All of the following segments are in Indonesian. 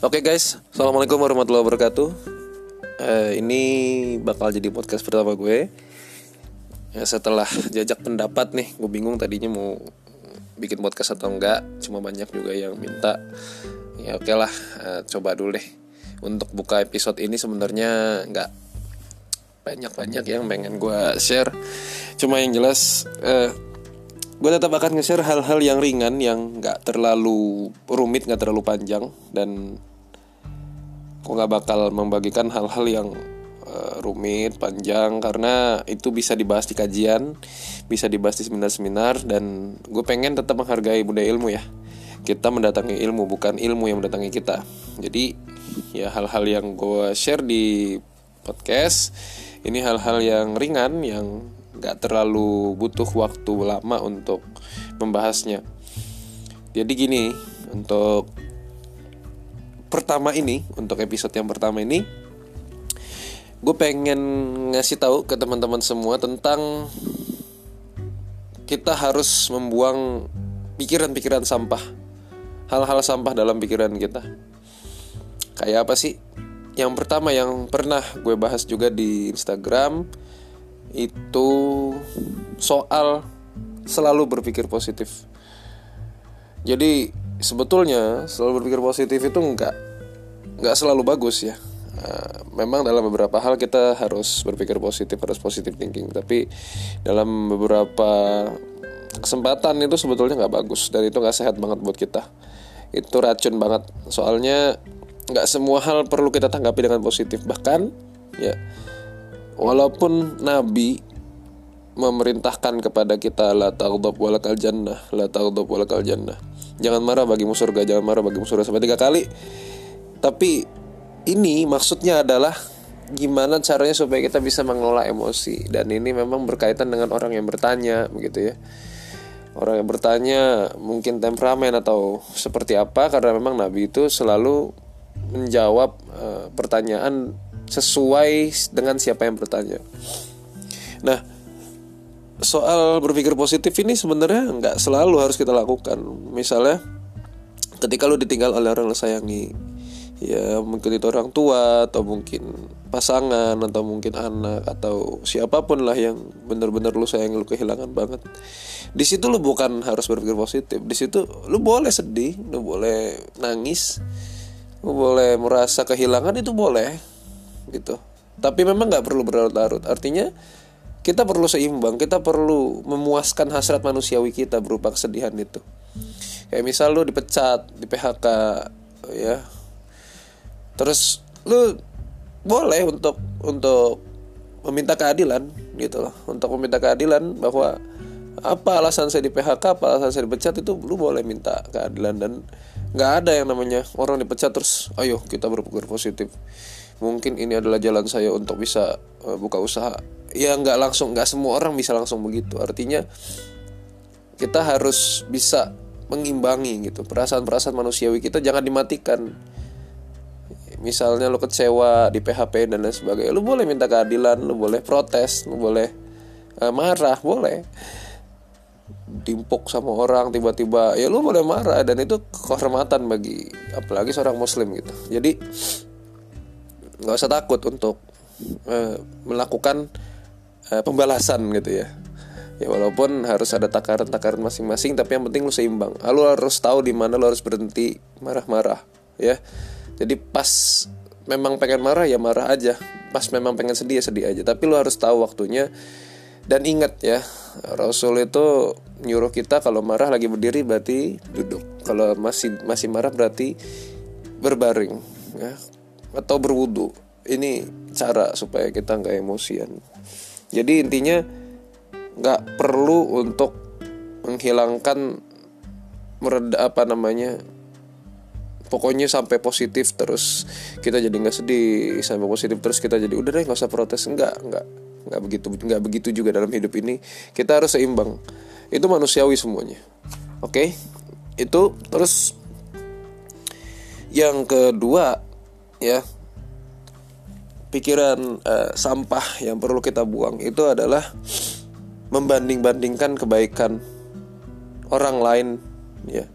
Oke guys, assalamualaikum warahmatullahi wabarakatuh. Eh, ini bakal jadi podcast pertama gue. Ya, setelah jajak pendapat nih, gue bingung tadinya mau bikin podcast atau enggak. Cuma banyak juga yang minta. Ya oke lah, eh, coba dulu deh. Untuk buka episode ini sebenarnya nggak banyak-banyak yang pengen gue share. Cuma yang jelas. Eh, gue tetap akan nge-share hal-hal yang ringan yang nggak terlalu rumit nggak terlalu panjang dan gue nggak bakal membagikan hal-hal yang uh, rumit panjang karena itu bisa dibahas di kajian bisa dibahas di seminar-seminar dan gue pengen tetap menghargai budaya ilmu ya. Kita mendatangi ilmu bukan ilmu yang mendatangi kita. Jadi ya hal-hal yang gue share di podcast ini hal-hal yang ringan yang nggak terlalu butuh waktu lama untuk membahasnya. Jadi gini untuk pertama ini untuk episode yang pertama ini gue pengen ngasih tahu ke teman-teman semua tentang kita harus membuang pikiran-pikiran sampah hal-hal sampah dalam pikiran kita kayak apa sih yang pertama yang pernah gue bahas juga di Instagram itu soal selalu berpikir positif. Jadi sebetulnya selalu berpikir positif itu enggak enggak selalu bagus ya. Uh, memang dalam beberapa hal kita harus berpikir positif, harus positif thinking. Tapi dalam beberapa kesempatan itu sebetulnya nggak bagus dan itu nggak sehat banget buat kita. Itu racun banget. Soalnya nggak semua hal perlu kita tanggapi dengan positif. Bahkan ya Walaupun Nabi memerintahkan kepada kita la taghdab walakal jannah, la taghdab walakal jannah. Jangan marah bagimu surga, jangan marah bagimu surga sampai tiga kali. Tapi ini maksudnya adalah gimana caranya supaya kita bisa mengelola emosi dan ini memang berkaitan dengan orang yang bertanya begitu ya. Orang yang bertanya mungkin temperamen atau seperti apa karena memang Nabi itu selalu menjawab uh, pertanyaan sesuai dengan siapa yang bertanya. Nah, soal berpikir positif ini sebenarnya nggak selalu harus kita lakukan. Misalnya, ketika lu ditinggal oleh orang yang sayangi, ya mungkin itu orang tua atau mungkin pasangan atau mungkin anak atau siapa pun lah yang benar-benar lu sayang lu kehilangan banget. Di situ lu bukan harus berpikir positif. Di situ lu boleh sedih, lu boleh nangis, lu boleh merasa kehilangan itu boleh gitu tapi memang nggak perlu berlarut-larut artinya kita perlu seimbang kita perlu memuaskan hasrat manusiawi kita berupa kesedihan itu. Kayak misal lu dipecat di PHK ya. Terus lu boleh untuk untuk meminta keadilan gitu loh. Untuk meminta keadilan bahwa apa alasan saya di PHK apa alasan saya dipecat itu lu boleh minta keadilan. Dan nggak ada yang namanya orang dipecat terus ayo kita berpikir positif mungkin ini adalah jalan saya untuk bisa uh, buka usaha. Ya nggak langsung nggak semua orang bisa langsung begitu. Artinya kita harus bisa mengimbangi gitu. Perasaan-perasaan manusiawi kita jangan dimatikan. Misalnya lo kecewa di PHP dan lain sebagainya lo boleh minta keadilan lo boleh protes lo boleh uh, marah boleh. Dimpuk sama orang tiba-tiba ya lo boleh marah dan itu kehormatan bagi apalagi seorang muslim gitu. Jadi nggak usah takut untuk uh, melakukan uh, pembalasan gitu ya. Ya walaupun harus ada takaran-takaran masing-masing tapi yang penting lu seimbang. Ah, lu harus tahu di mana lu harus berhenti marah-marah ya. Jadi pas memang pengen marah ya marah aja. Pas memang pengen sedih ya sedih aja. Tapi lu harus tahu waktunya dan ingat ya. Rasul itu nyuruh kita kalau marah lagi berdiri berarti duduk. Kalau masih masih marah berarti berbaring ya atau berwudu. Ini cara supaya kita nggak emosian. Jadi intinya nggak perlu untuk menghilangkan mereda apa namanya pokoknya sampai positif terus kita jadi nggak sedih sampai positif terus kita jadi udah deh nggak usah protes. Nggak nggak nggak begitu nggak begitu juga dalam hidup ini. Kita harus seimbang. Itu manusiawi semuanya. Oke? Okay? itu terus yang kedua ya. Pikiran uh, sampah yang perlu kita buang itu adalah membanding-bandingkan kebaikan orang lain ya.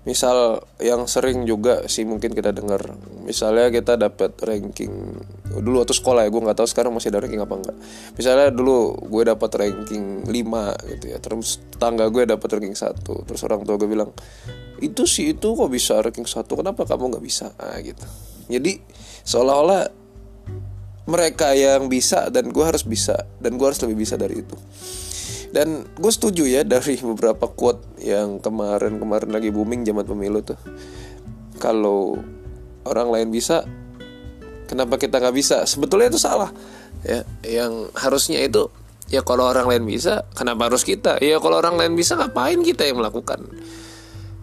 Misal yang sering juga sih mungkin kita dengar misalnya kita dapat ranking dulu waktu sekolah ya gue nggak tahu sekarang masih ada ranking apa enggak misalnya dulu gue dapat ranking 5 gitu ya terus tangga gue dapat ranking satu terus orang tua gue bilang itu sih itu kok bisa ranking satu kenapa kamu nggak bisa? Nah, gitu jadi seolah-olah mereka yang bisa dan gue harus bisa dan gue harus lebih bisa dari itu. Dan gue setuju ya dari beberapa quote yang kemarin-kemarin lagi booming zaman pemilu tuh. Kalau orang lain bisa kenapa kita nggak bisa? Sebetulnya itu salah ya. Yang harusnya itu ya kalau orang lain bisa kenapa harus kita? Ya kalau orang lain bisa ngapain kita yang melakukan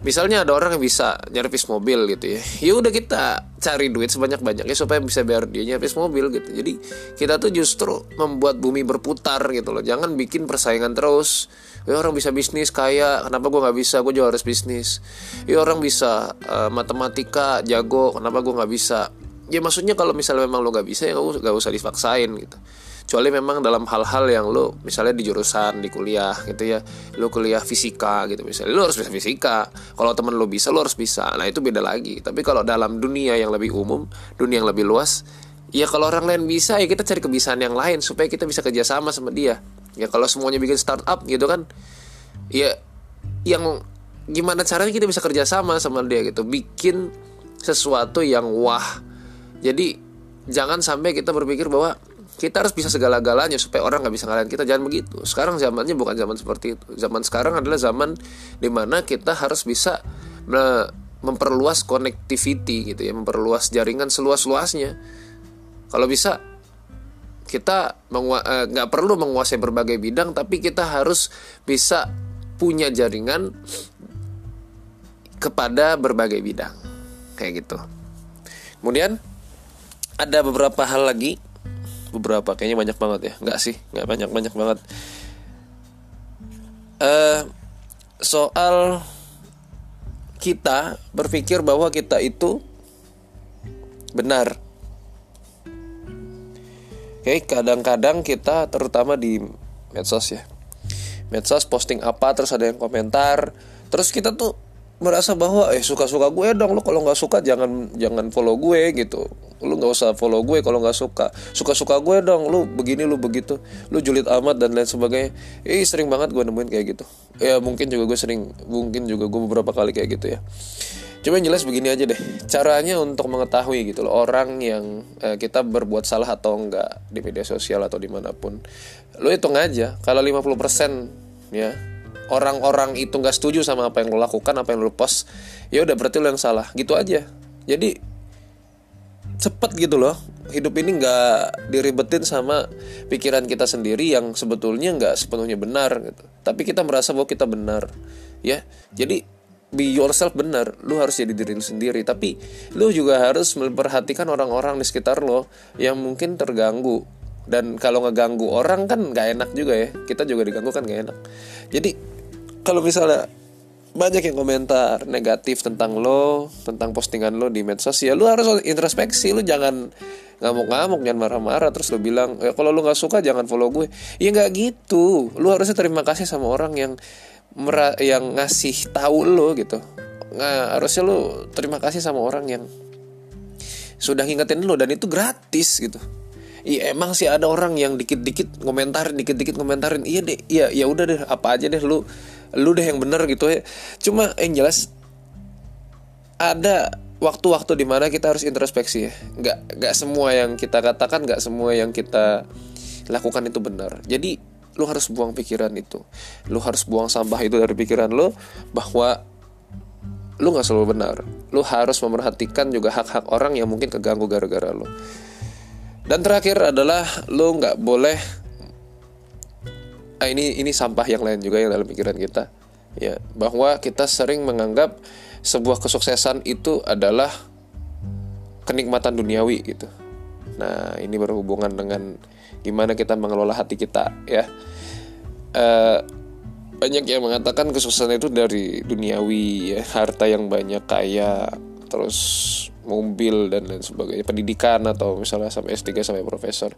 misalnya ada orang yang bisa nyervis mobil gitu ya ya udah kita cari duit sebanyak banyaknya supaya bisa bayar dia nyervis mobil gitu. Jadi kita tuh justru membuat bumi berputar gitu loh. Jangan bikin persaingan terus. Ya orang bisa bisnis kaya. Kenapa gue nggak bisa? Gue juga harus bisnis. Ya orang bisa uh, matematika jago. Kenapa gue nggak bisa? Ya maksudnya kalau misalnya memang lo nggak bisa ya gak usah dipaksain gitu kecuali memang dalam hal-hal yang lo misalnya di jurusan di kuliah gitu ya lo kuliah fisika gitu misalnya lo harus bisa fisika. Kalau temen lo bisa lo harus bisa. Nah itu beda lagi. Tapi kalau dalam dunia yang lebih umum dunia yang lebih luas ya kalau orang lain bisa ya kita cari kebiasaan yang lain supaya kita bisa kerjasama sama dia. Ya kalau semuanya bikin startup gitu kan ya yang gimana caranya kita bisa kerjasama sama dia gitu. Bikin sesuatu yang wah. Jadi jangan sampai kita berpikir bahwa kita harus bisa segala-galanya supaya orang nggak bisa ngalahin kita. Jangan begitu. Sekarang zamannya bukan zaman seperti itu. Zaman sekarang adalah zaman di mana kita harus bisa memperluas connectivity gitu ya memperluas jaringan seluas-luasnya. Kalau bisa kita eh, nggak uh, perlu menguasai berbagai bidang tapi kita harus bisa punya jaringan kepada berbagai bidang. Kayak gitu. Kemudian ada beberapa hal lagi beberapa kayaknya banyak banget ya. Nggak sih nggak banyak banyak banget. Uh, soal kita berpikir bahwa kita itu benar. Oke kadang-kadang kita terutama di medsos ya medsos posting apa terus ada yang komentar terus kita tuh merasa bahwa eh suka-suka gue dong lo kalau nggak suka jangan jangan follow gue gitu lu nggak usah follow gue kalau nggak suka. Suka-suka gue dong lu begini lu begitu. Lu julid amat dan lain sebagainya. Eh sering banget gue nemuin kayak gitu. Ya mungkin juga gue sering mungkin juga gue beberapa kali kayak gitu ya. Coba yang jelas begini aja deh. Caranya untuk mengetahui gitu loh Orang yang eh, kita berbuat salah atau enggak Di media sosial atau di mana pun. Lo hitung aja Kalau 50% ya orang-orang itu nggak setuju sama apa yang lo lakukan apa yang lo post ya udah berarti lo yang salah. Gitu aja. Jadi cepet gitu loh. Hidup ini nggak diribetin sama pikiran kita sendiri yang sebetulnya nggak sepenuhnya benar gitu. Tapi kita merasa bahwa kita benar ya. Jadi be yourself benar. Lu harus jadi diri lu sendiri. Tapi lu juga harus memperhatikan orang-orang di sekitar lo yang mungkin terganggu. Dan kalau ngeganggu orang kan nggak enak juga ya. Kita juga diganggu kan nggak enak. Jadi kalau misalnya banyak yang komentar negatif tentang lo, tentang postingan lo di medsos ya lo harus introspeksi, lo jangan ngamuk-ngamuk, jangan marah-marah terus lo bilang, ya kalau lo nggak suka jangan follow gue. Ya nggak gitu. Lo harusnya terima kasih sama orang yang mera yang ngasih tahu lo gitu. Nah, harusnya lo terima kasih sama orang yang sudah ngingetin lo dan itu gratis gitu. Iya emang sih ada orang yang dikit-dikit komentarin, dikit-dikit komentarin. Iya deh, iya ya udah deh, apa aja deh lu lu deh yang bener gitu ya. Cuma yang jelas ada waktu-waktu di mana kita harus introspeksi ya. Nggak nggak semua yang kita katakan nggak semua yang kita lakukan itu benar. Jadi lu harus buang pikiran itu. Lu harus buang sampah itu dari pikiran lu bahwa lu nggak selalu benar. Lu harus memerhatikan juga hak-hak orang yang mungkin keganggu gara-gara lu. Dan terakhir adalah lu nggak boleh ah, ini ini sampah yang lain juga yang dalam pikiran kita. Ya bahwa kita sering menganggap sebuah kesuksesan itu adalah kenikmatan duniawi gitu. Nah ini berhubungan dengan gimana kita mengelola hati kita ya. Uh, banyak yang mengatakan kesuksesan itu dari duniawi ya. Harta yang banyak kaya terus mobil dan lain sebagainya pendidikan atau misalnya sampai S3 sampai profesor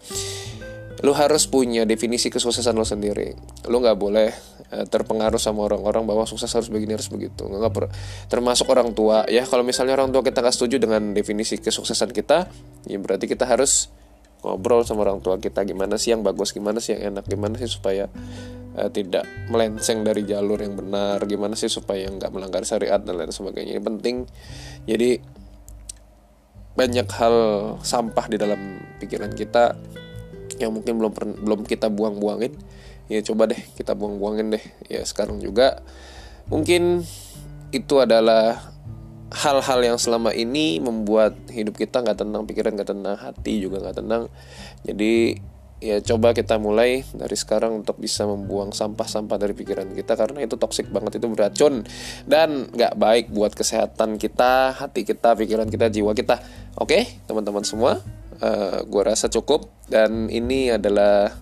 lu harus punya definisi kesuksesan lo sendiri. Lu nggak boleh eh, terpengaruh sama orang-orang bahwa sukses harus begini harus begitu. Nggak per, termasuk orang tua. Ya kalau misalnya orang tua kita nggak setuju dengan definisi kesuksesan kita ya berarti kita harus ngobrol sama orang tua kita. Gimana sih yang bagus gimana sih yang enak gimana sih supaya uh, tidak melenceng dari jalur yang benar gimana sih supaya nggak melanggar syariat dan lain sebagainya. Ini penting jadi banyak hal sampah di dalam pikiran kita yang mungkin belum belum kita buang-buangin. Ya coba deh kita buang-buangin deh. Ya sekarang juga mungkin itu adalah hal-hal yang selama ini membuat hidup kita nggak tenang pikiran nggak tenang hati juga nggak tenang. Jadi ya coba kita mulai dari sekarang untuk bisa membuang sampah-sampah dari pikiran kita karena itu toksik banget itu beracun dan nggak baik buat kesehatan kita hati kita pikiran kita jiwa kita. Oke teman-teman semua eh, gue rasa cukup. Dan ini adalah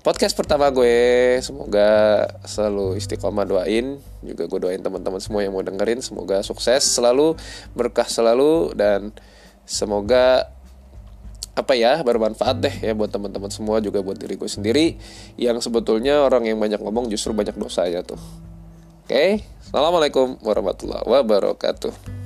podcast pertama gue. Semoga selalu istiqomah doain. Juga gue doain teman-teman semua yang mau dengerin. Semoga sukses selalu berkah selalu dan semoga apa ya bermanfaat deh ya buat teman-teman semua juga buat diri gue sendiri. Yang sebetulnya orang yang banyak ngomong justru banyak dosanya tuh. Oke assalamualaikum warahmatullahi wabarakatuh